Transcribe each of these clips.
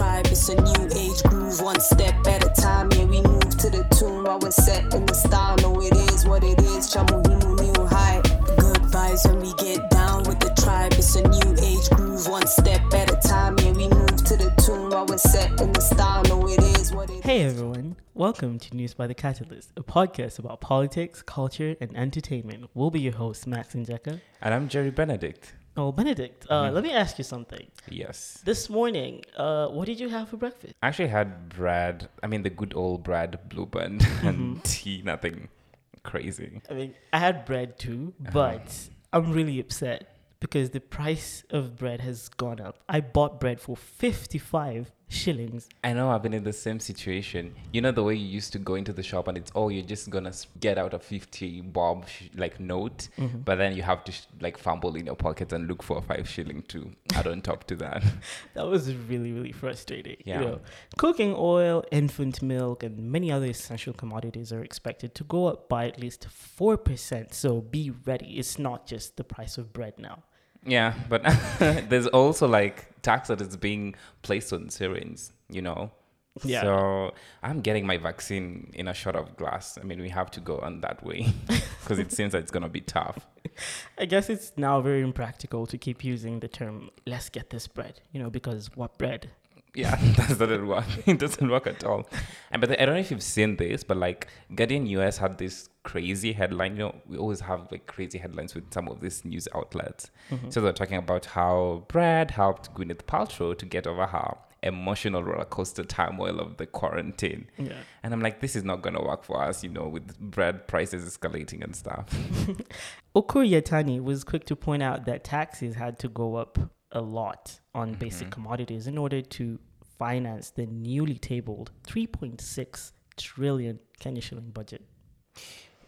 tribe. It's a new age groove, one step at a time. Yeah, we move to the tune while we're set in the style. No, it is what it is. Chamuhimu new high. Good vibes when we get down with the tribe. It's a new age groove, one step at a time. Yeah, we move to the tune while we're set in the style. No, it is what it is. Hey everyone, welcome to News by the Catalyst, a podcast about politics, culture, and entertainment. We'll be your hosts, Max and Jekka. And I'm Jerry Benedict. Oh, Benedict, uh, Mhm. let me ask you something. Yes. This morning, uh, what did you have for breakfast? I actually had bread. I mean, the good old bread, blue band, and tea, nothing crazy. I mean, I had bread too, but I'm really upset because the price of bread has gone up. I bought bread for 55 shillings. I know I've been in the same situation. You know, the way you used to go into the shop and it's, oh, you're just to get out a 50 bob, sh- like, note, mm-hmm. but then you have to, sh- like, fumble in your pocket and look for a five shilling to add on top to that. That was really, really frustrating. Yeah. You know, cooking oil, infant milk, and many other essential commodities are expected to go up by at least 4%. So be ready. It's not just the price of bread now. Yeah, but there's also like tax that is being placed on syringes, you know? Yeah. So I'm getting my vaccine in a shot of glass. I mean, we have to go on that way because it seems that it's going to be tough. I guess it's now very impractical to keep using the term, let's get this bread, you know, because what bread? Yeah, that doesn't work. It doesn't work at all. And but I don't know if you've seen this, but like Guardian US had this crazy headline. You know, we always have like crazy headlines with some of these news outlets. Mm-hmm. So they're talking about how Brad helped Gwyneth Paltrow to get over her emotional roller coaster turmoil of the quarantine. Yeah. And I'm like, this is not gonna work for us, you know, with bread prices escalating and stuff. Ukur Yatani was quick to point out that taxes had to go up a lot on mm-hmm. basic commodities in order to finance the newly tabled 3.6 trillion Kenya shilling budget.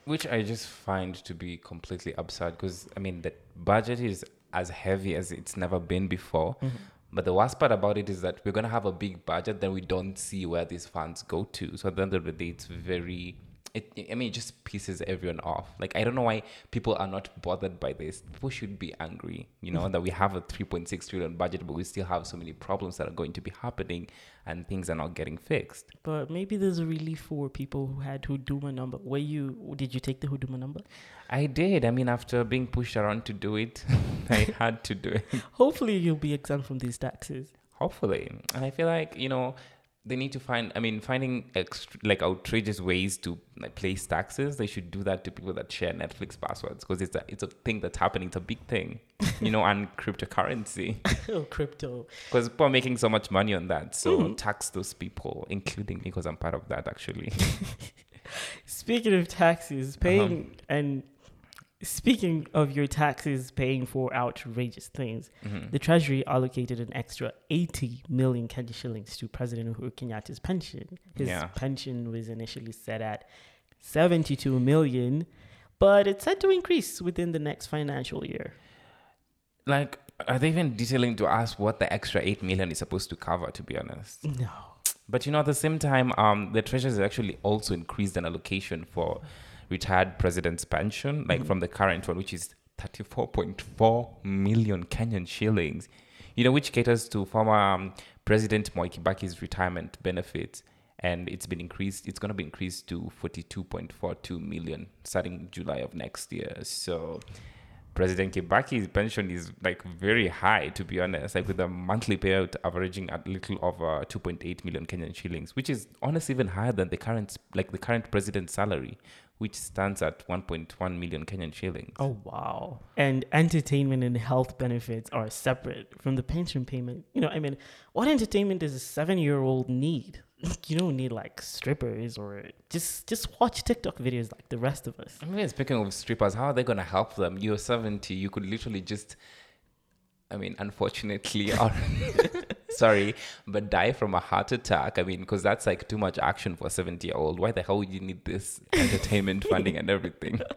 Which I just find to be completely absurd because I mean the budget is as heavy as it's never been before. Mm-hmm. But the worst part about it is that we're gonna have a big budget, then we don't see where these funds go to. So at the end of the day, it's very it, I mean, it just pisses everyone off. Like, I don't know why people are not bothered by this. People should be angry, you know, mm-hmm. that we have a 3.6 trillion budget, but we still have so many problems that are going to be happening and things are not getting fixed. But maybe there's a relief for people who had Huduma number. Were you did you take the Huduma number? I did. I mean, after being pushed around to do it, I had to do it. Hopefully you'll be exempt from these taxes. Hopefully. And I feel like, you know, they need to find, I mean, finding like outrageous ways to like place taxes. They should do that to people that share Netflix passwords because it's a, it's a thing that's happening. It's a big thing, you know, and cryptocurrency oh, crypto. because people are making so much money on that. So hmm. tax those people, including me because I'm part of that actually. Speaking of taxes, paying uh-huh. and speaking of your taxes paying for outrageous things, the Treasury allocated an extra 80 million Kenya shillings to President Uhuru Kenyatta's pension. His Yeah. pension was initially set at 72 million, but it's set to increase within the next financial year. like, are they even detailing to us what the extra 8 million is supposed to cover, to be honest? No. But you know, at the same time, um, the treasury has actually also increased an allocation for retired president's pension, like from the current one, which is 34.4 million Kenyan shillings, you know, which caters to former um, President Mwai Kibaki's retirement benefits. And it's been increased, it's going to be increased to 42.42 million starting July of next year. So, President Kibaki's pension is like very high, to be honest, like with a monthly payout averaging at little over 2.8 million Kenyan shillings, which is honestly even higher than the current, like the current president's salary, which stands at 1.1 million Kenyan shillings. Oh wow! And entertainment and health benefits are separate from the pension payment. You know, I mean, what entertainment does a seven-year-old need? You don't need like strippers or just just watch TikTok videos like the rest of us. I mean, speaking of strippers, how are they going to help them? You're 70, you could literally just, I mean, unfortunately, or sorry, but die from a heart attack. I mean, because that's like too much action for a 70 year old. Why the hell would you need this entertainment funding and everything?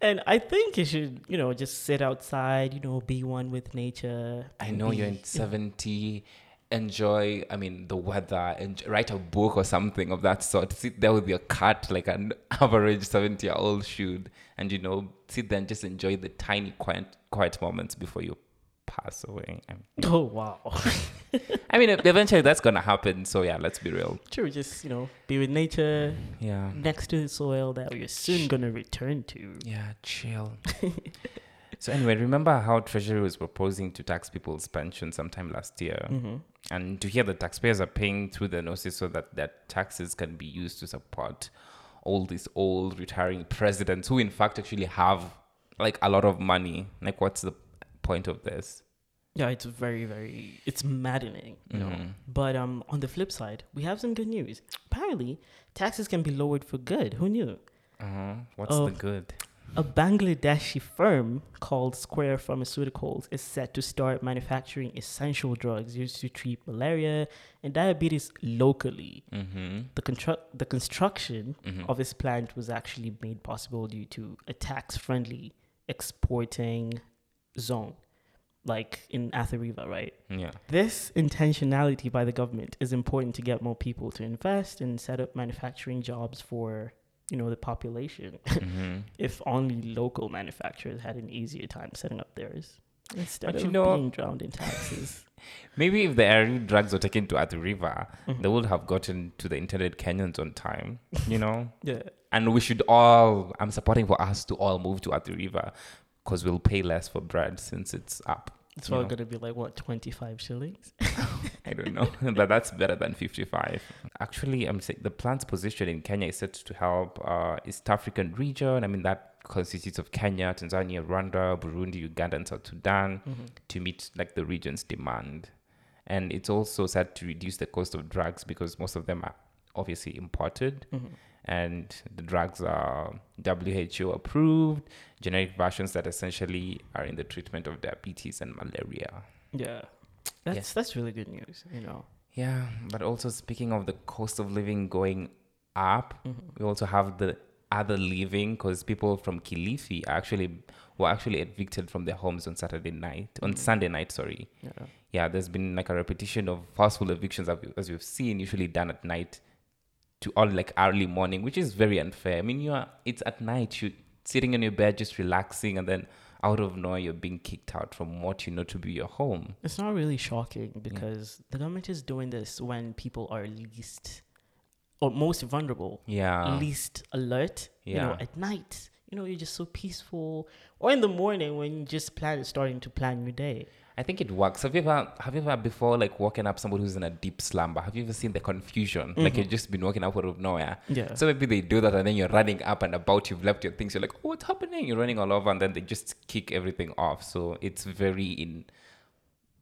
And I think you should, you know, just sit outside, you know, be one with nature. I know you're in 70. Enjoy, I mean, the weather, and write a book or something of that sort. Sit there with your cat like an average 70 year old should, and you know, sit there and just enjoy the tiny, quiet, quiet moments before you pass away. I mean, Oh wow. I mean, eventually that's gonna happen. So yeah, let's be real. True, just you know, be with nature Yeah. next to the soil that we're soon gonna return to. Yeah, chill. so anyway, remember how Treasury was proposing to tax people's pension sometime last year, Mm-hmm. and to hear the taxpayers are paying through the noses so that their taxes can be used to support all these old retiring presidents who, in fact, actually have like a lot of money. Like, what's the point of this? Yeah, it's very, very, it's maddening, you know. Mhm. But um, on the flip side, we have some good news. Apparently, taxes can be lowered for good. Who knew? Uh-huh. What's Oh. the good? A Bangladeshi firm called Square Pharmaceuticals is set to start manufacturing essential drugs used to treat malaria and diabetes locally. Mm-hmm. The, constru- the construction Mhm. of this plant was actually made possible due to a tax friendly exporting zone, like in Athi River, right? Yeah. This intentionality by the government is important to get more people to invest and set up manufacturing jobs for, you know, the population. Mm-hmm. if only local manufacturers had an easier time setting up theirs instead But you of know- being drowned in taxes. Maybe if the Aru drugs were taken to Athi River, Mhm. they would have gotten to the intended Kenyans on time, you know? yeah. and we should all, I'm supporting for us to all move to Athi River because we'll pay less for bread since it's up. It's all going to be like, what, 25 shillings? I don't know, but that's better than 55. Actually, I'm saying the plant's position in Kenya is set to help uh, East African region. I mean, that consists of Kenya, Tanzania, Rwanda, Burundi, Uganda, and South Sudan Mm-hmm. to meet like the region's demand. And it's also set to reduce the cost of drugs because most of them are obviously imported Mm-hmm. And the drugs are WHO approved, generic versions that essentially are in the treatment of diabetes and malaria. Yeah. That's, Yes. that's really good news, you know. Yeah, but also speaking of the cost of living going up, Mhm. we also have the other living because people from Kilifi actually were actually evicted from their homes on Saturday night, on Mhm. Sunday night, sorry. Yeah. Yeah, there's been like a repetition of forceful evictions as we've seen, usually done at night to all like early morning, which is very unfair. I mean, you are it's at night, You're sitting in your bed just relaxing, and then out of nowhere you're being kicked out from what you know to be your home. It's not really shocking because the government is doing this when people are least or most vulnerable, Yeah, least alert. You know, Yeah. at night, you know, you're just so peaceful. Or in the morning when you just plan starting to plan your day. I think it works. Have you ever have you ever before like woken up somebody who's in a deep slumber? Have you ever seen the confusion? Like mm-hmm. you've just been waking up out of nowhere. Yeah. So maybe they do that and then you're running up and about, you've left your things, you're like, oh, what's happening? You're running all over and then they just kick everything off. So it's very in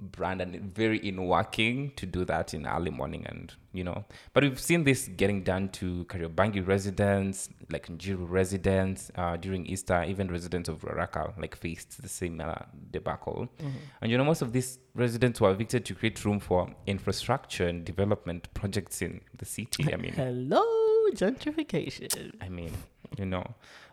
brand and very in working to do that in early morning and you know. But we've seen this getting done to Kariobangi residents, like Njiru residents, uh, during Easter, even residents of Ruaraka like faced the same uh, debacle. Mm-hmm. And you know, most of these residents were evicted to create room for infrastructure and development projects in the city. I mean, Hello, gentrification. I mean, you know,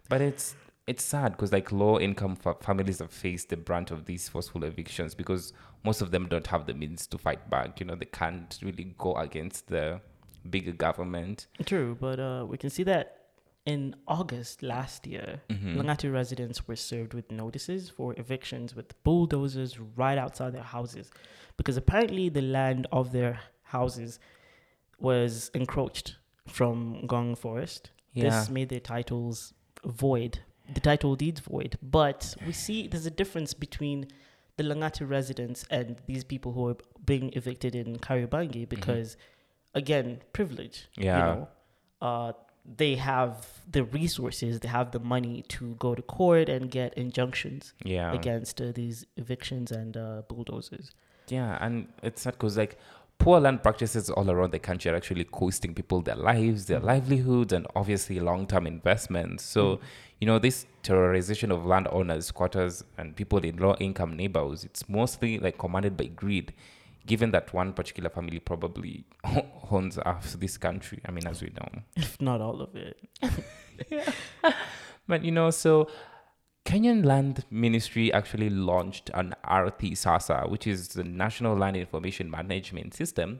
but it's it's sad because like low income fa- families have faced the brunt of these forceful evictions because most of them don't have the means to fight back. You know, they can't really go against the bigger government. True, but uh, we can see that in August last year, Mm-hmm. Langata residents were served with notices for evictions with bulldozers right outside their houses because apparently the land of their houses was encroached from Ngong Forest. Yeah. This made their titles void, the title deeds void. But we see there's a difference between the Langata residents and these people who are being evicted in Kariobangi because, again, privilege. Yeah. You know, uh, they have the resources, they have the money to go to court and get injunctions Yeah. against uh, these evictions and uh, bulldozers. Yeah, and it's sad because like poor land practices all around the country are actually costing people their lives, their mm. livelihoods, and obviously long-term investments. So, mm. you know, this terrorization of landowners, squatters, and people in low-income neighborhoods, it's mostly like commanded by greed. Given that one particular family probably owns half this country, I mean, as we know. if not all of it. But you know, so Kenyan Land Ministry actually launched an Ardhisasa, which is the National Land Information Management System,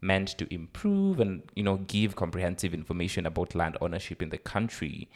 meant to improve and you know give comprehensive information about land ownership in the country.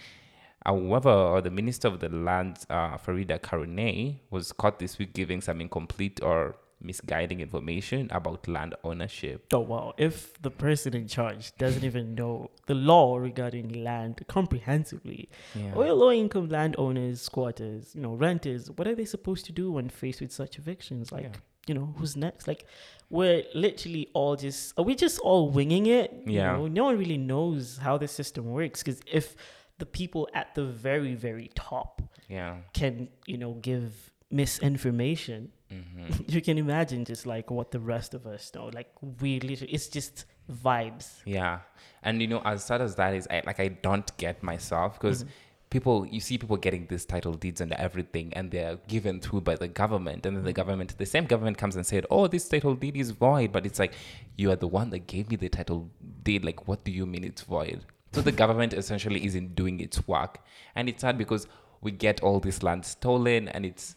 However, the Minister of the Land, uh, Farida Karoney, was caught this week giving some incomplete or misguiding information about land ownership. Oh wow! If the person in charge doesn't even know the law regarding land comprehensively, Yeah. Well, low income landowners, squatters, you know, renters, what are they supposed to do when faced with such evictions? Like, Yeah. you know, who's next? Like, we're literally all just, are we just all winging it? You Yeah. know, no one really knows how the system works. Because if the people at the very, very top yeah. can, you know, give misinformation, hmm you can imagine just like what the rest of us know. Like, we literally, it's just vibes. Yeah. And you know, as sad as that is, I like I don't get myself because Mm-hmm. people you see people getting these title deeds and everything and they're given through by the government and then Mm-hmm. the government the same government comes and said, Oh, this title deed is void, but it's like you are the one that gave me the title deed. Like what do you mean it's void? So the government essentially isn't doing its work. And it's sad because we get all this land stolen and it's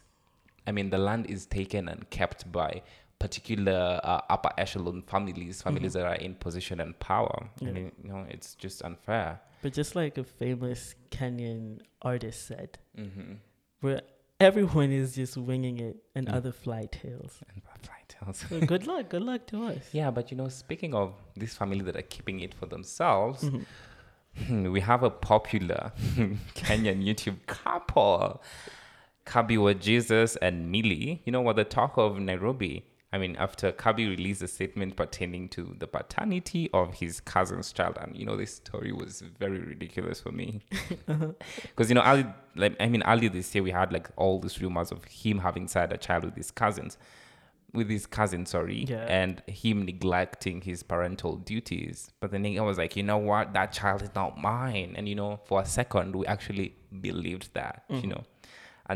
I mean, the land is taken and kept by particular uh, upper echelon families, families that are in position and power. Yeah. And it, you know, it's just unfair. But just like a famous Kenyan artist said, Mm-hmm. where everyone is just winging it and Mm. other fly tails. And tails. So good luck, good luck to us. yeah, but you know, speaking of this family that are keeping it for themselves, Mhm. we have a popular Kenyan YouTube couple, Kabi WaJesus and Milly. You know what the talk of Nairobi. I mean, after Kabi released a statement pertaining to the paternity of his cousin's child, and you know, this story was very ridiculous for me. Because you know, early, like I mean, earlier this year we had like all these rumors of him having had a child with his cousins, with his cousin, sorry, Yeah. and him neglecting his parental duties. But then I was like, you know what, that child is not mine. And you know, for a second, we actually believed that, you mm-hmm. know,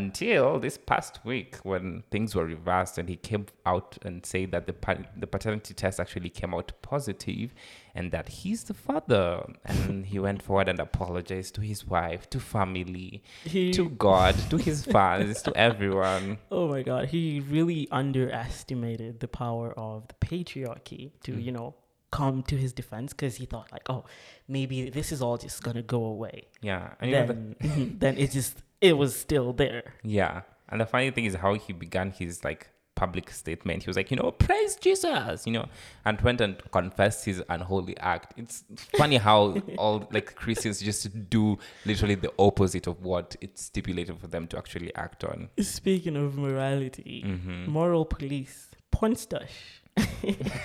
until this past week when things were reversed and he came out and said that the pa- the paternity test actually came out positive and that he's the father and he went forward and apologized to his wife to family He, to god to his fans to everyone oh my God, he really underestimated the power of the patriarchy to, Mm. you know, come to his defense because he thought like, oh, maybe this is all just gonna go away. yeah and you know, the- Then, then it just, it was still there. Yeah. And the funny thing is how he began his like public statement. He was like, you know, praise Jesus, you know, and went and confessed his unholy act. It's funny how all like Christians just do literally the opposite of what it's stipulated for them to actually act on. Speaking of morality, hmm moral police, Ponstash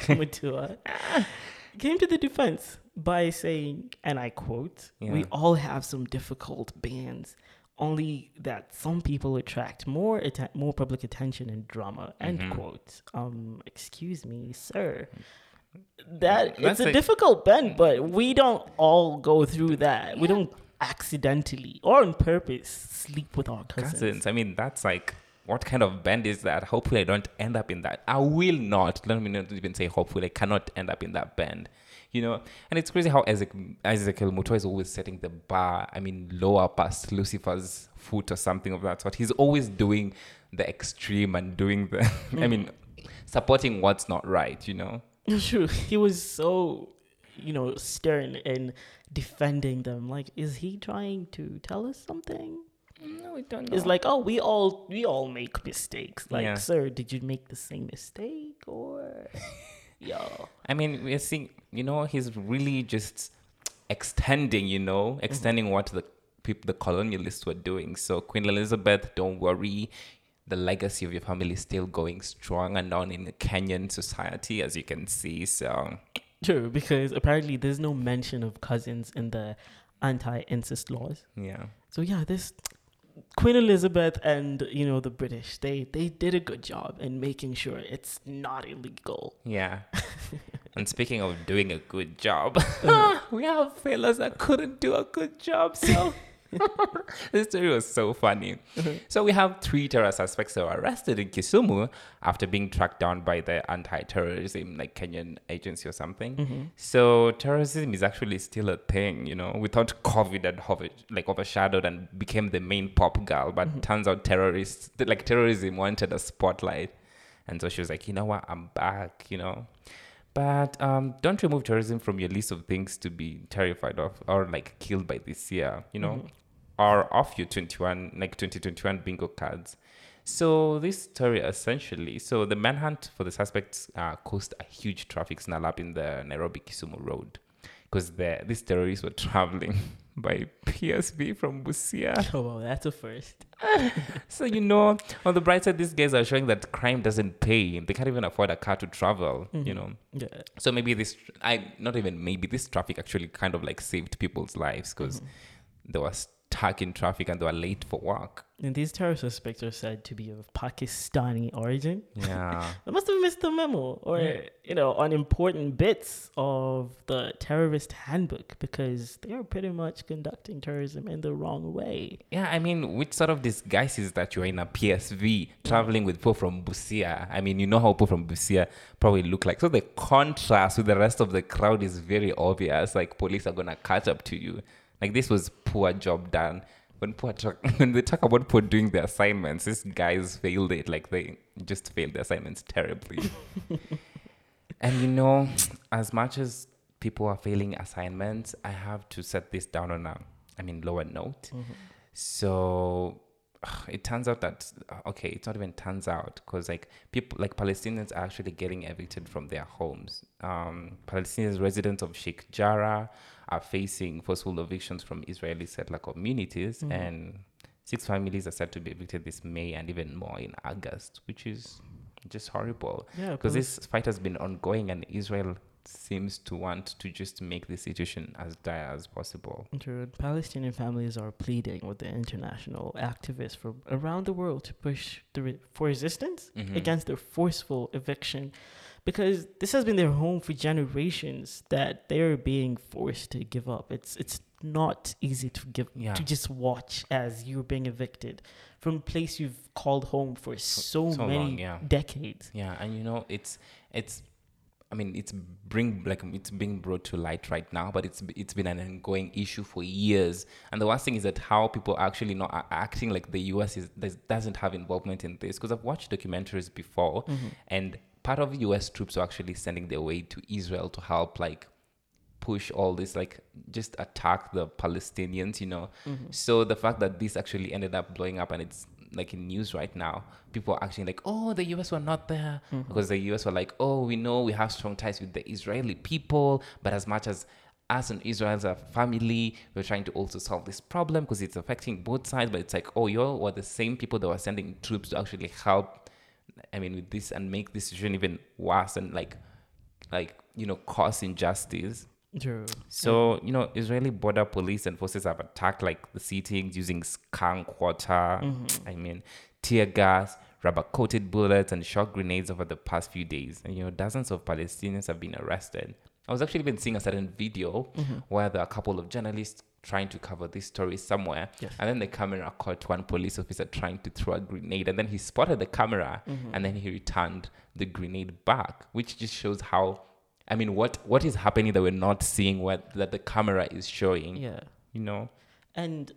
Mutua came to the defense by saying, and I quote, We all have some difficult bands, only that some people attract more atta- more public attention and drama. End Mhm. quote. Um, excuse me, sir. That That's it's a difficult bend, but we don't all go through that. We don't accidentally or on purpose sleep with our cousins. Cousins. I mean, that's like what kind of band is that? Hopefully, I don't end up in that. I will not. Let me not even say hopefully. I cannot end up in that band. You know, and it's crazy how Ezek- Ezekiel Mutua is always setting the bar. I mean, lower past Lucifer's foot or something of that sort. He's always doing the extreme and doing the. I mean, supporting what's not right. You know. True. He was so, you know, stern in defending them. Like, is he trying to tell us something? No, we don't It's like, oh, we all we all make mistakes. Like, Yeah. sir, did you make the same mistake or yo? I mean, we're seeing, you know, he's really just extending, you know, mm-hmm. extending what the people, the colonialists were doing. So, Queen Elizabeth, don't worry. The legacy of your family is still going strong and on in the Kenyan society, as you can see. So, True, because apparently there's no mention of cousins in the anti-incest laws. yeah. So yeah, this Queen Elizabeth and you know the British, they they did a good job in making sure it's not illegal. Yeah. and speaking of doing a good job, uh-huh. we have fellas that couldn't do a good job. So this story was so funny. Uh-huh. So we have three terror suspects who were arrested in Kisumu after being tracked down by the anti-terrorism, like Kenyan agency or something. Mm-hmm. So terrorism is actually still a thing, you know. We thought COVID had hover, like overshadowed and became the main pop girl, but mm-hmm. turns out terrorists, like terrorism, wanted a spotlight. And so she was like, you know what, I'm back, you know. But um, don't remove terrorism from your list of things to be terrified of or like killed by this year, you know. Mm-hmm. Are off your 21, like 2021 bingo cards. So this story essentially, so the manhunt for the suspects uh, caused a huge traffic snarl up in the Nairobi Kisumu road because the these terrorists were traveling by PSV from Busia. Oh, wow, that's a first. So you know, on the bright side, these guys are showing that crime doesn't pay. They can't even afford a car to travel. You know, Yeah. so maybe this, I not even maybe this traffic actually kind of like saved people's lives because there were stuck in traffic and they were late for work. And these terror suspects are said to be of Pakistani origin. Yeah. They must have missed the memo or, you know, on important bits of the terrorist handbook because they are pretty much conducting terrorism in the wrong way. Yeah, I mean, which sort of disguises that you're in a PSV traveling with people from Busia? I mean, you know how people from Busia probably look like. So the contrast with the rest of the crowd is very obvious. Like police are gonna catch up to you. Like this was poor job done. When poor talk, when they talk about poor doing the assignments, these guys failed it. Like they just failed the assignments terribly. and you know, as much as people are failing assignments, I have to set this down on a, I mean, lower note. Mm-hmm. So it turns out that okay, it's not even turns out because like people like Palestinians are actually getting evicted from their homes. Um, Palestinians residents of Sheikh Jarrah are facing forceful evictions from Israeli settler communities, and six families are said to be evicted this May and even more in August, which is just horrible. Yeah, because this fight has been ongoing, and Israel seems to want to just make the situation as dire as possible. True. Palestinian families are pleading with the international activists from around the world to push the re- for resistance Mhm. against their forceful eviction because this has been their home for generations that they're being forced to give up. It's it's not easy to give Yeah. to just watch as you're being evicted from a place you've called home for so, so many long, yeah. decades. Yeah, and you know, it's it's I mean, it's bring like it's being brought to light right now, but it's it's been an ongoing issue for years. And the worst thing is that how people actually not are acting like the U.S. is does- doesn't have involvement in this. Because I've watched documentaries before, mm-hmm. and part of U.S. troops are actually sending their way to Israel to help like push all this like just attack the palestinians you know mm-hmm. so the fact that this actually ended up blowing up and it's like in news right now people are actually like oh the us were not there mm-hmm. because the us were like oh we know we have strong ties with the israeli people but as much as us and Israel as a family, we're trying to also solve this problem because it's affecting both sides. But it's like, oh, you were the same people that were sending troops to actually help. I mean, with this and make this situation even worse and like, like you know, cause injustice. True. So, you know, Israeli border police and forces have attacked like the sittings using skunk water, mm-hmm. I mean, tear gas, rubber coated bullets, and shock grenades over the past few days. And, you know, dozens of Palestinians have been arrested. I was actually even seeing a certain video mm-hmm. where there are a couple of journalists trying to cover this story somewhere. Yes. And then the camera caught one police officer trying to throw a grenade. And then he spotted the camera mm-hmm. and then he returned the grenade back, which just shows how. I mean, what what is happening that we're not seeing what that the camera is showing? Yeah. You know. And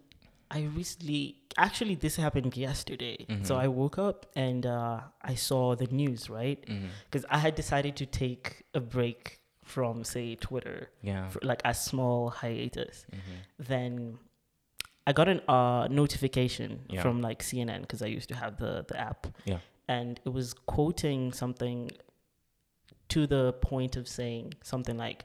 I recently, actually, this happened yesterday. Mm-hmm. So I woke up and uh, I saw the news, right? Mm-hmm. Because I had decided to take a break from, say, Twitter, Yeah. like a small hiatus. Mm-hmm. Then I got a uh, notification Yeah. from like CNN because I used to have the the app, Yeah. and it was quoting something to the point of saying something like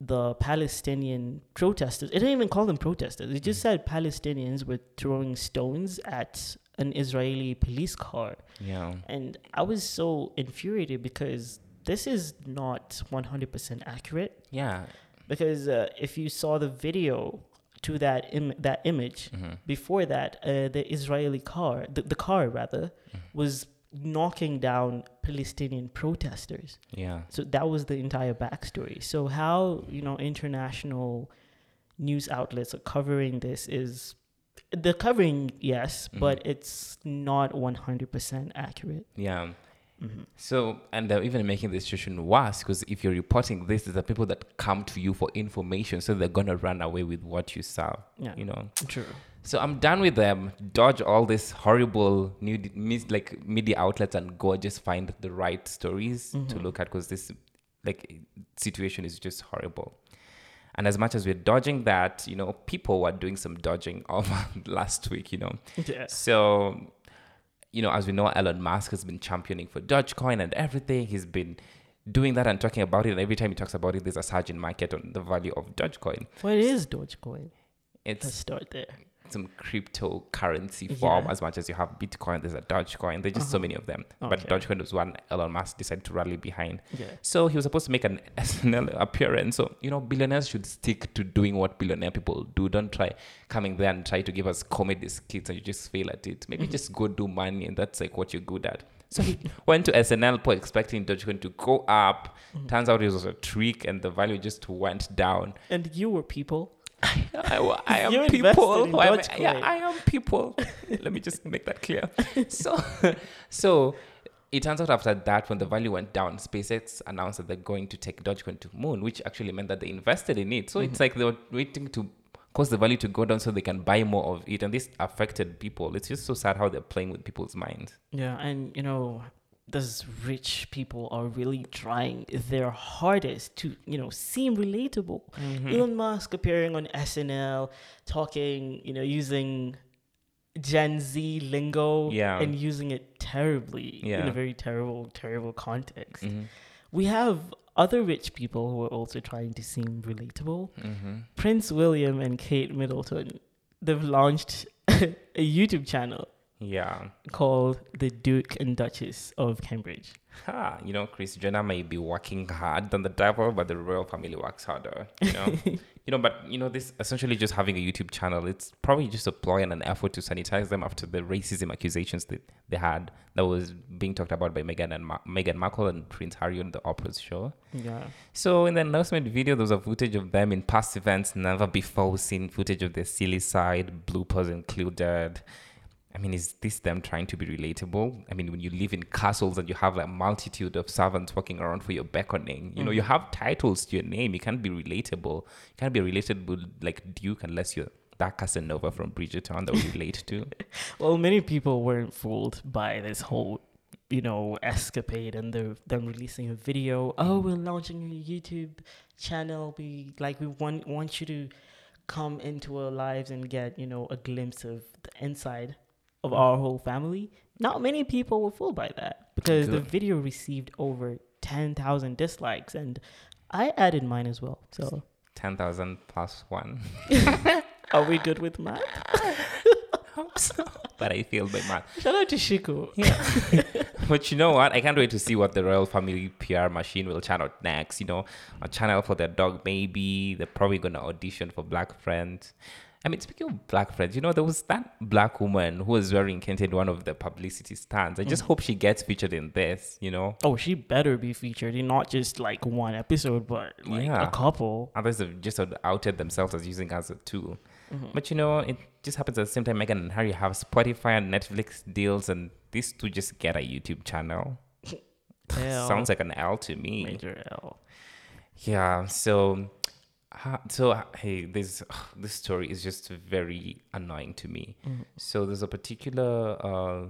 the Palestinian protesters. It didn't even call them protesters. It just said Palestinians were throwing stones at an Israeli police car. Yeah. And I was so infuriated because this is not 100% accurate. Yeah. Because uh, if you saw the video to that Im- that image, Mm-hmm. before that, uh, the Israeli car, the, the car rather, was knocking down Palestinian protesters. Yeah. So that was the entire backstory. So how you know international news outlets are covering this is the covering yes, Mm-hmm. but it's not one hundred percent accurate. Yeah. Mm-hmm. So, and they're even making the situation worse because if you're reporting this, there's the people that come to you for information, so they're gonna run away with what you saw. Yeah. You know. True. So I'm done with them. Dodge all this horrible new like media outlets and go just find the right stories to mm-hmm. look at because this like situation is just horrible. And as much as we're dodging that, you know, people were doing some dodging over last week, you know. Yeah. So, you know, as we know, Elon Musk has been championing for Dogecoin and everything. He's been doing that and talking about it. And every time he talks about it, there's a surge in market on the value of Dogecoin. What is Dogecoin? It's Let's start there. Some cryptocurrency form Yeah. as much as you have Bitcoin, there's a Dogecoin. There's just so uh-huh. many of them. Oh, but Okay. Dogecoin was one Elon Musk decided to rally behind. Yeah. So he was supposed to make an SNL appearance. So, you know, billionaires should stick to doing what billionaire people do. Don't try coming there and try to give us comedy skits and you just fail at it. Maybe mm-hmm. just go do money and that's like what you're good at. So he went to SNL po- expecting Dogecoin to go up. Mm-hmm. Turns out it was a trick and the value just went down. And you were people. I, I am You're people. in who am- yeah, I am people. Let me just make that clear. So, so it turns out after that, when the value went down, SpaceX announced that they're going to take Dogecoin to moon, which actually meant that they invested in it. So it's mm-hmm. like they were waiting to cause the value to go down so they can buy more of it, and this affected people. It's just so sad how they're playing with people's minds. Yeah, and you know, those rich people are really trying their hardest to, you know, seem relatable. Mm-hmm. Elon Musk appearing on SNL, talking, you know, using Gen Z lingo Yeah. and using it terribly in a very terrible, terrible context. Mm-hmm. We have other rich people who are also trying to seem relatable. Mm-hmm. Prince William and Kate Middleton, they've launched a YouTube channel Yeah. called The Duke and Duchess of Cambridge. Ha, you know, Kris Jenner may be working hard than the devil, but the royal family works harder. You know, you know, but you know, this essentially just having a YouTube channel. It's probably just a ploy and an effort to sanitize them after the racism accusations that they had that was being talked about by Meghan and Ma- Meghan Markle and Prince Harry on the Oprah's show. Yeah. So in the announcement video, there was a footage of them in past events, never before seen footage of their silly side, bloopers included. I mean, is this them trying to be relatable? I mean, when you live in castles and you have like a multitude of servants walking around for your beckoning, you know, you mm-hmm. have titles to your name. You can't be relatable. You can't be relatable like Duke unless you're that Casanova from Bridgerton that we relate to. Well, many people weren't fooled by this whole, you know, escapade and the, them releasing a video. Oh, mm. we're launching a YouTube channel. We like we want want you to come into our lives and get you know a glimpse of the inside of our whole family. Not many people were fooled by that because the video received over ten thousand dislikes, and I added mine as well. So, 10,000 plus one. are we good with math? Hope so. But I failed by math. Shout out to Shiko. But you know what? I can't wait to see what the royal family PR machine will channel next. You know, a channel for their dog maybe. They're probably gonna audition for Black Friends. I mean, speaking of Black Friends, you know, there was that black woman who was wearing Kente in one of the publicity stands. I just hope she gets featured in this. You know, Oh, she better be featured in not just like one episode, but like Yeah. a couple. others have just outed themselves as using her as a tool. Mm-hmm. But you know, it just happens at the same time. Meghan and Harry have Spotify and Netflix deals, and these two just get a YouTube channel. Sounds like an L to me. major L. Yeah. So, ha- so uh, hey, this this story is just very annoying to me. So there's a particular uh,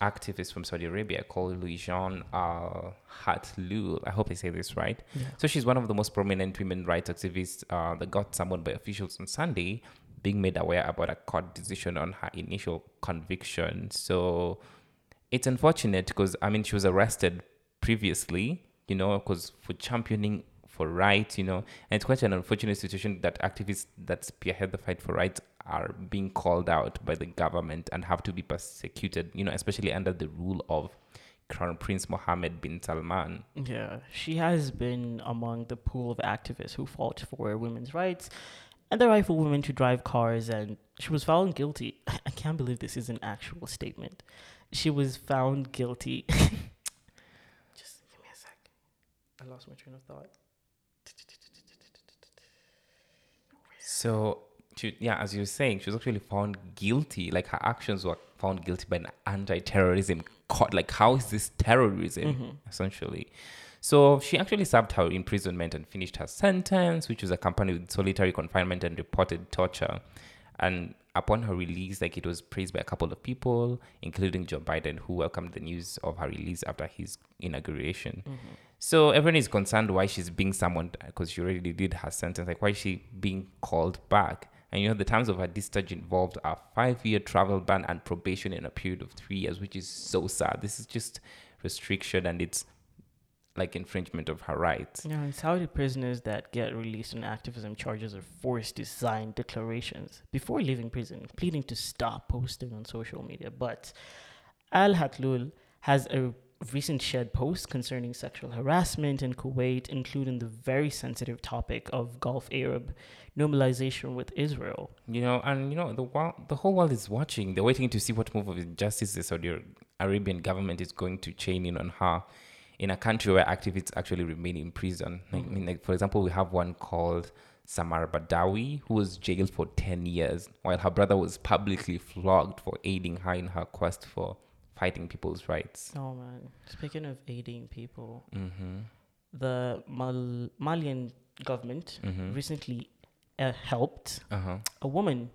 activist from Saudi Arabia called Loujain Al Hathloul. I hope I say this right. So she's one of the most prominent women rights activists uh, that got summoned by officials on Sunday, being made aware about a court decision on her initial conviction. So it's unfortunate because I mean she was arrested previously, you know, because for championing for rights, you know, and it's quite an unfortunate situation that activists that spearhead the fight for rights are being called out by the government and have to be persecuted, you know, especially under the rule of Crown Prince Mohammed bin Salman. Yeah, she has been among the pool of activists who fought for women's rights and the right for women to drive cars, and she was found guilty. I can't believe this is an actual statement. She was found guilty. Just give me a sec. I lost my train of thought. So, she, yeah, as you were saying, she was actually found guilty. Like her actions were found guilty by an anti-terrorism court. Like, how is this terrorism? Mm-hmm. Essentially. So she actually served her imprisonment and finished her sentence, which was accompanied with solitary confinement and reported torture. And upon her release, like it was praised by a couple of people, including Joe Biden, who welcomed the news of her release after his inauguration. Mm-hmm. So everyone is concerned why she's being summoned because she already did her sentence. Like, why is she being called back? And you know, the terms of her discharge involved a five year travel ban and probation in a period of three years, which is so sad. This is just restriction and it's like infringement of her rights. Yeah, and Saudi prisoners that get released on activism charges are forced to sign declarations before leaving prison, pleading to stop posting on social media. But Al Hathloul has a recent shared post concerning sexual harassment in Kuwait, including the very sensitive topic of Gulf Arab normalization with Israel. You know, and you know, the world, the whole world is watching. They're waiting to see what move of injustice the Saudi Arabian government is going to chain in on her in a country where activists actually remain in prison. Like, I mean, like, for example, we have one called Samar Badawi, who was jailed for 10 years, while her brother was publicly flogged for aiding her in her quest for fighting people's rights. Oh man! Speaking of aiding people, Mm-hmm. the Mal- Malian government Mhm. recently uh, helped Uh-huh. a woman,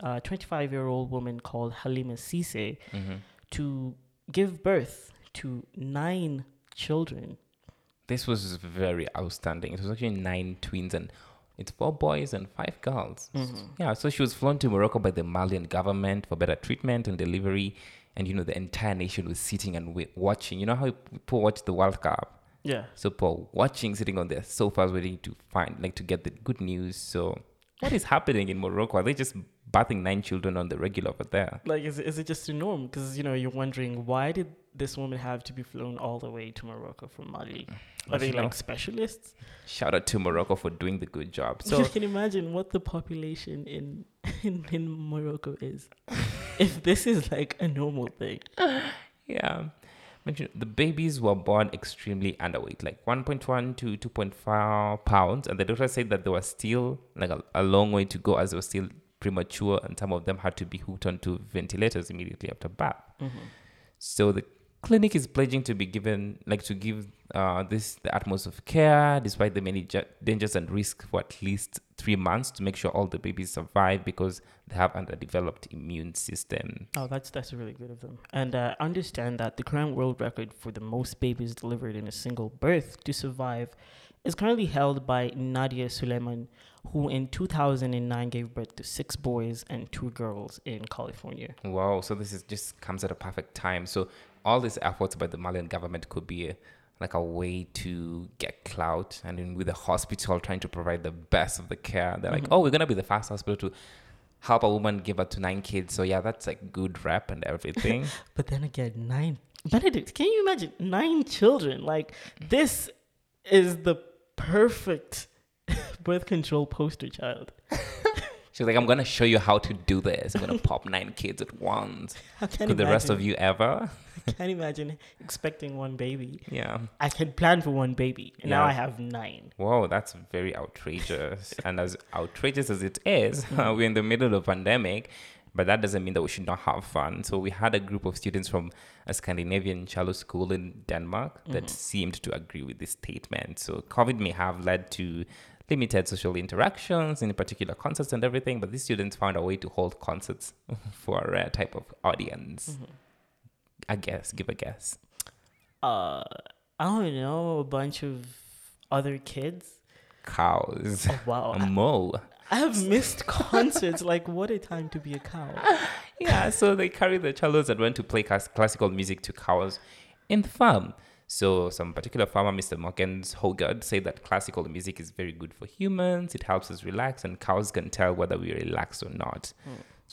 a 25 year old woman called Halima Cissé, Mm-hmm. to give birth to nine children. This was very outstanding. It was actually nine twins and it's four boys and five girls. Mm-hmm. Yeah, so she was flown to Morocco by the Malian government for better treatment and delivery. And, you know, the entire nation was sitting and wa- watching. You know how people watch the World Cup? Yeah. So people watching, sitting on their sofas, waiting to find, like, to get the good news. So, what is happening in Morocco? Are they just birthing nine children on the regular over there? Like, is, is it just a norm? Because, you know, you're wondering why did this woman have to be flown all the way to Morocco from Mali? Mm. Are they like specialists? Shout out to Morocco for doing the good job. So So, you can imagine what the population in in, in Morocco is. if this is like a normal thing. Yeah. But you know, the babies were born extremely underweight, like 1.1 to 2.5 pounds. And the doctor said that they were still like a, a long way to go as they were still premature. And some of them had to be hooked onto ventilators immediately after birth. Mm-hmm. So the clinic is pledging to be given, like to give uh, this the utmost of care despite the many ja- dangers and risks for at least three months to make sure all the babies survive because they have underdeveloped immune system. Oh, that's that's really good of them. And uh, understand that the current world record for the most babies delivered in a single birth to survive is currently held by Nadya Suleman, who in 2009 gave birth to six boys and two girls in California. Wow, so this is just comes at a perfect time. So all these efforts by the Malian government could be a, like a way to get clout, and then with the hospital trying to provide the best of the care, they're like, mm-hmm. oh, we're gonna be the first hospital to help a woman give birth to nine kids. So yeah, that's like good rep and everything. But then again, nine. Benedict, can you imagine nine children? Like this is the perfect birth control poster child. She's like, I'm gonna show you how to do this. I'm gonna pop nine kids at once. Could the rest of you ever? Can't imagine expecting one baby. Yeah. I can plan for one baby. And Now I have nine. Whoa, that's very outrageous. and as outrageous as it is, uh, we're in the middle of a pandemic, but that doesn't mean that we should not have fun. So we had a group of students from a Scandinavian Cello school in Denmark that mm-hmm. seemed to agree with this statement. So COVID may have led to limited social interactions, in particular concerts and everything, but these students found a way to hold concerts for a rare type of audience. Mm-hmm. I guess, give a guess. Uh, I don't know, a bunch of other kids. Cows. Oh, wow. A mo. I have missed concerts. Like, what a time to be a cow. yeah, so they carried the cellos and went to play class- classical music to cows in the farm. So some particular farmer, Mr. Mogens Haugaard, said that classical music is very good for humans. It helps us relax, and cows can tell whether we relax or not.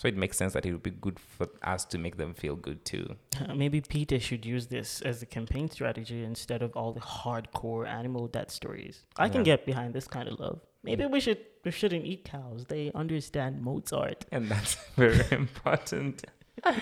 So it makes sense that it would be good for us to make them feel good too. Maybe PETA should use this as a campaign strategy instead of all the hardcore animal death stories. I can get behind this kind of love. Maybe we should we shouldn't eat cows. They understand Mozart. and that's very important.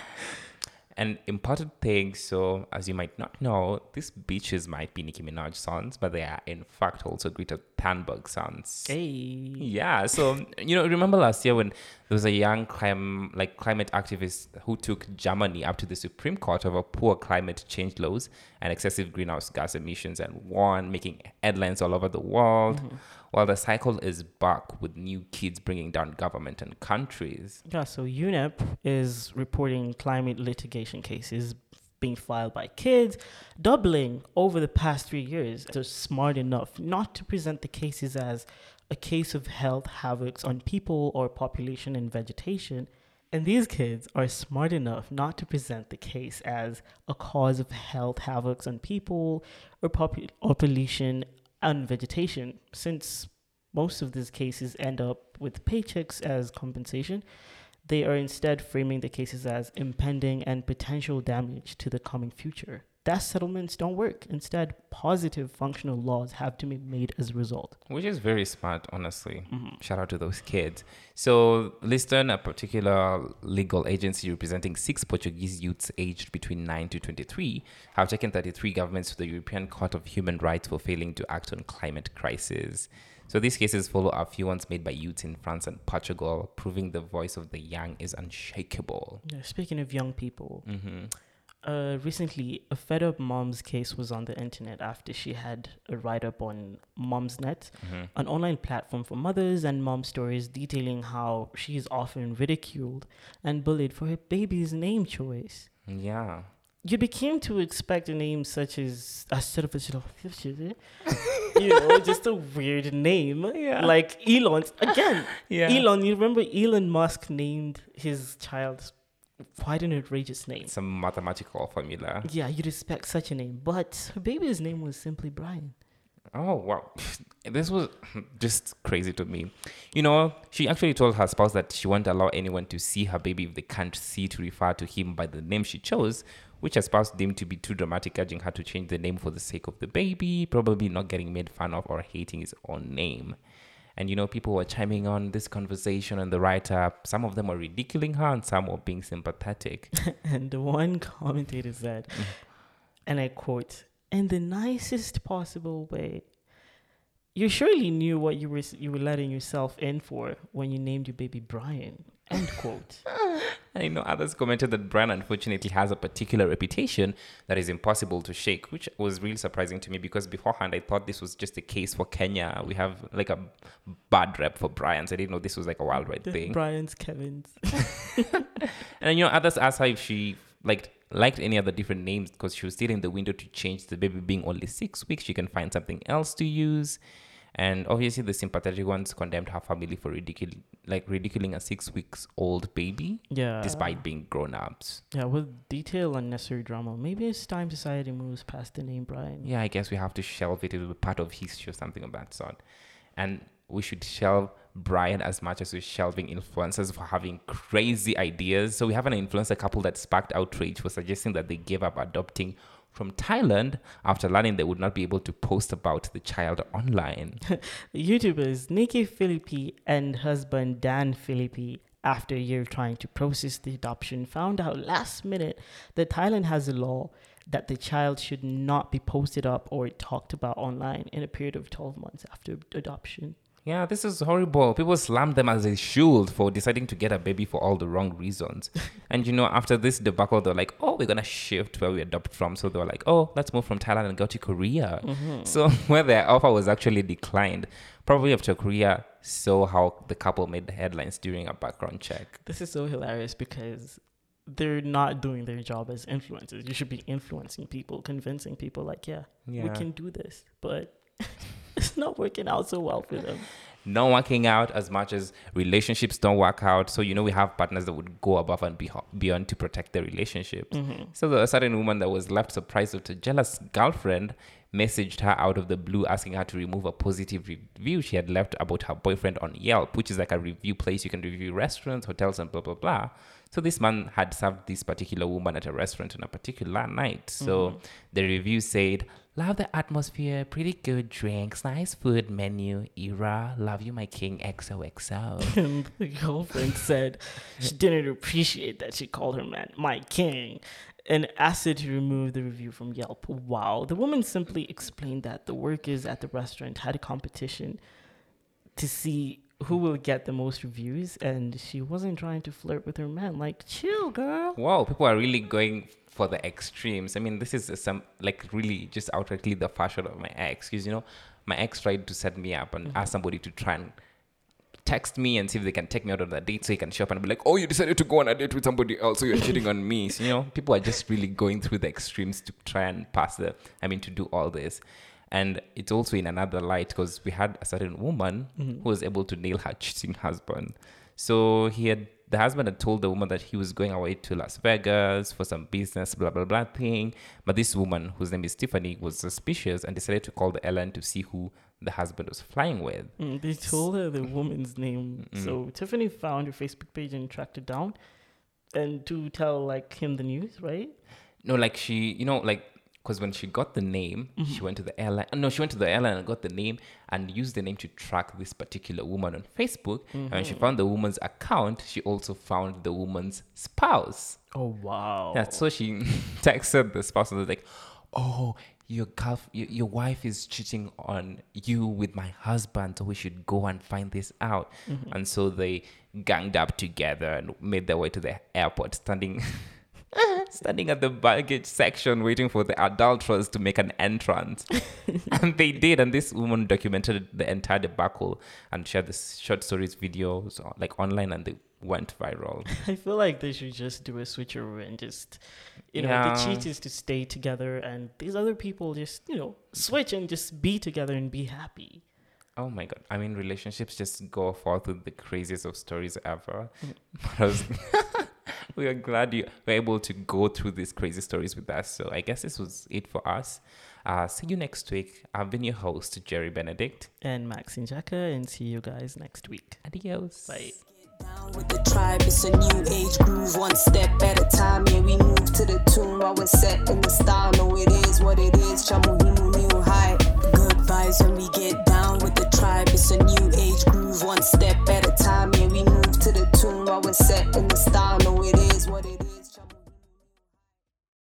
An important thing, so as you might not know, these beaches might be Nicki Minaj's songs, but they are in fact also Greta Thunberg sounds. Hey. Yeah, so you know, remember last year when there was a young clim- like climate activist who took Germany up to the Supreme Court over poor climate change laws and excessive greenhouse gas emissions and won, making headlines all over the world. Mm-hmm. While the cycle is back with new kids bringing down government and countries. Yeah, so UNEP is reporting climate litigation cases being filed by kids, doubling over the past three years. They're smart enough not to present the cases as a case of health havocs on people or population and vegetation. And these kids are smart enough not to present the case as a cause of health havocs on people or popu- or pollution and vegetation, since most of these cases end up with paychecks as compensation. They are instead framing the cases as impending and potential damage to the coming future. That settlements don't work. Instead, positive functional laws have to be made as a result. Which is very smart, honestly. Mm-hmm. Shout out to those kids. So, Lisbon, a particular legal agency representing six Portuguese youths aged between 9 to 23, have taken 33 governments to the European Court of Human Rights for failing to act on climate crisis. So, these cases follow a few ones made by youths in France and Portugal, proving the voice of the young is unshakable. Yeah, speaking of young people, hmm uh, recently a fed up mom's case was on the internet after she had a write up on Mumsnet, hmm an online platform for mothers and mom stories detailing how she is often ridiculed and bullied for her baby's name choice. Yeah. You became to expect a name such as a you know, just a weird name. Yeah. Like Elon. Again, Yeah. Elon, you remember Elon Musk named his child quite an outrageous name. Some mathematical formula. Yeah, you'd expect such a name. But her baby's name was simply Brian. Oh wow, this was just crazy to me. You know, she actually told her spouse that she won't allow anyone to see her baby if they can't see to refer to him by the name she chose, which her spouse deemed to be too dramatic, urging her to change the name for the sake of the baby, probably not getting made fun of or hating his own name. And you know, people were chiming on this conversation and the write up. Some of them were ridiculing her, and some were being sympathetic. And one commentator said, and I quote, in the nicest possible way, you surely knew what you were you were letting yourself in for when you named your baby Brian. End quote. You know, others commented that Brian unfortunately has a particular reputation that is impossible to shake, which was really surprising to me because beforehand I thought this was just a case for Kenya. We have like a bad rep for Brian's. I didn't know this was like a worldwide thing. Brian's Kevin's. And you know, others asked her if she like liked any other different names because she was still in the window to change the baby being only six weeks. She can find something else to use. And obviously, the sympathetic ones condemned her family for ridicul- like ridiculing a six weeks old baby Yeah. despite being grown ups. Yeah, with detail unnecessary drama. Maybe it's time society moves past the name Brian. Yeah, I guess we have to shelve it. It will be part of history or something of that sort. And we should shelve Brian as much as we're shelving influencers for having crazy ideas. So we have an influencer couple that sparked outrage for suggesting that they gave up adopting from Thailand after learning they would not be able to post about the child online. YouTubers Nikki Phillippi and husband Dan Phillippi, after a year trying to process the adoption, found out last minute that Thailand has a law that the child should not be posted up or talked about online in a period of 12 months after adoption. Yeah, this is horrible. People slammed them as a shield for deciding to get a baby for all the wrong reasons. and you know, after this debacle, they're like, oh, we're to shift where we adopt from. So they were like, oh, let's move from Thailand and go to Korea. Mm-hmm. So where their offer was actually declined, probably after Korea saw how the couple made the headlines during a background check. This is so hilarious because they're not doing their job as influencers. You should be influencing people, convincing people, like, yeah, we can do this. But it's not working out so well for them. not working out as much as relationships don't work out. So, you know, we have partners that would go above and beyond to protect their relationships. Mm-hmm. So, a certain woman that was left surprised that a jealous girlfriend messaged her out of the blue asking her to remove a positive review she had left about her boyfriend on Yelp, which is like a review place you can review restaurants, hotels, and blah, blah, blah. So, this man had served this particular woman at a restaurant on a particular night. So, mm-hmm. the review said, Love the atmosphere, pretty good drinks, nice food menu, era, love you, my king, XOXO. And the girlfriend said she didn't appreciate that she called her man my king. and asked her to remove the review from Yelp. Wow. The woman simply explained that the workers at the restaurant had a competition to see who will get the most reviews, and she wasn't trying to flirt with her man. Like, chill, girl. Wow, people are really going for the extremes. I mean, this is some like really just outrightly the fashion of my ex. Because you know, my ex tried to set me up and mm-hmm. ask somebody to try and text me and see if they can take me out on a date so he can show up and be like, oh, you decided to go on a date with somebody else, so you're cheating on me. So, you know, people are just really going through the extremes to try and pass the, I mean, to do all this. And it's also in another light because we had a certain woman mm-hmm. who was able to nail her cheating husband. So he had the husband had told the woman that he was going away to Las Vegas for some business, blah blah blah thing. But this woman, whose name is Tiffany, was suspicious and decided to call the airline to see who the husband was flying with. Mm, they told her the woman's name. Mm. So Tiffany found her Facebook page and tracked it down, and to tell like him the news, right? No, like she, you know, like because when she got the name, mm-hmm. she went to the airline. No, she went to the airline and got the name and used the name to track this particular woman on Facebook. Mm-hmm. And when she mm-hmm. found the woman's account, she also found the woman's spouse. Oh wow! Yeah, so she texted the spouse and was like, "Oh, your girl, your, your wife is cheating on you with my husband, so we should go and find this out." Mm-hmm. And so they ganged up together and made their way to the airport, standing. standing at the baggage section waiting for the adulterers to make an entrance. and they did. And this woman documented the entire debacle and shared the short stories videos uh, like online and they went viral. I feel like they should just do a switcheroo and just, you know, yeah. the cheat is to stay together and these other people just, you know, switch and just be together and be happy. Oh my god! I mean, relationships just go forth with the craziest of stories ever. Mm. we are glad you were able to go through these crazy stories with us. So I guess this was it for us. Uh, see you next week. I've been your host, Jerry Benedict. And Maxine Jacka, and see you guys next week. Adios. Bye. Down With the tribe, it's a new age groove, one step at a time. Yeah, we move to the tune while we're set in the style. No, it is what it is. Chamuhimu new high. Good vibes when we get down with the tribe. It's a new age groove, one step at a time. Yeah, we move tune, was set in the style. No, it is what it is.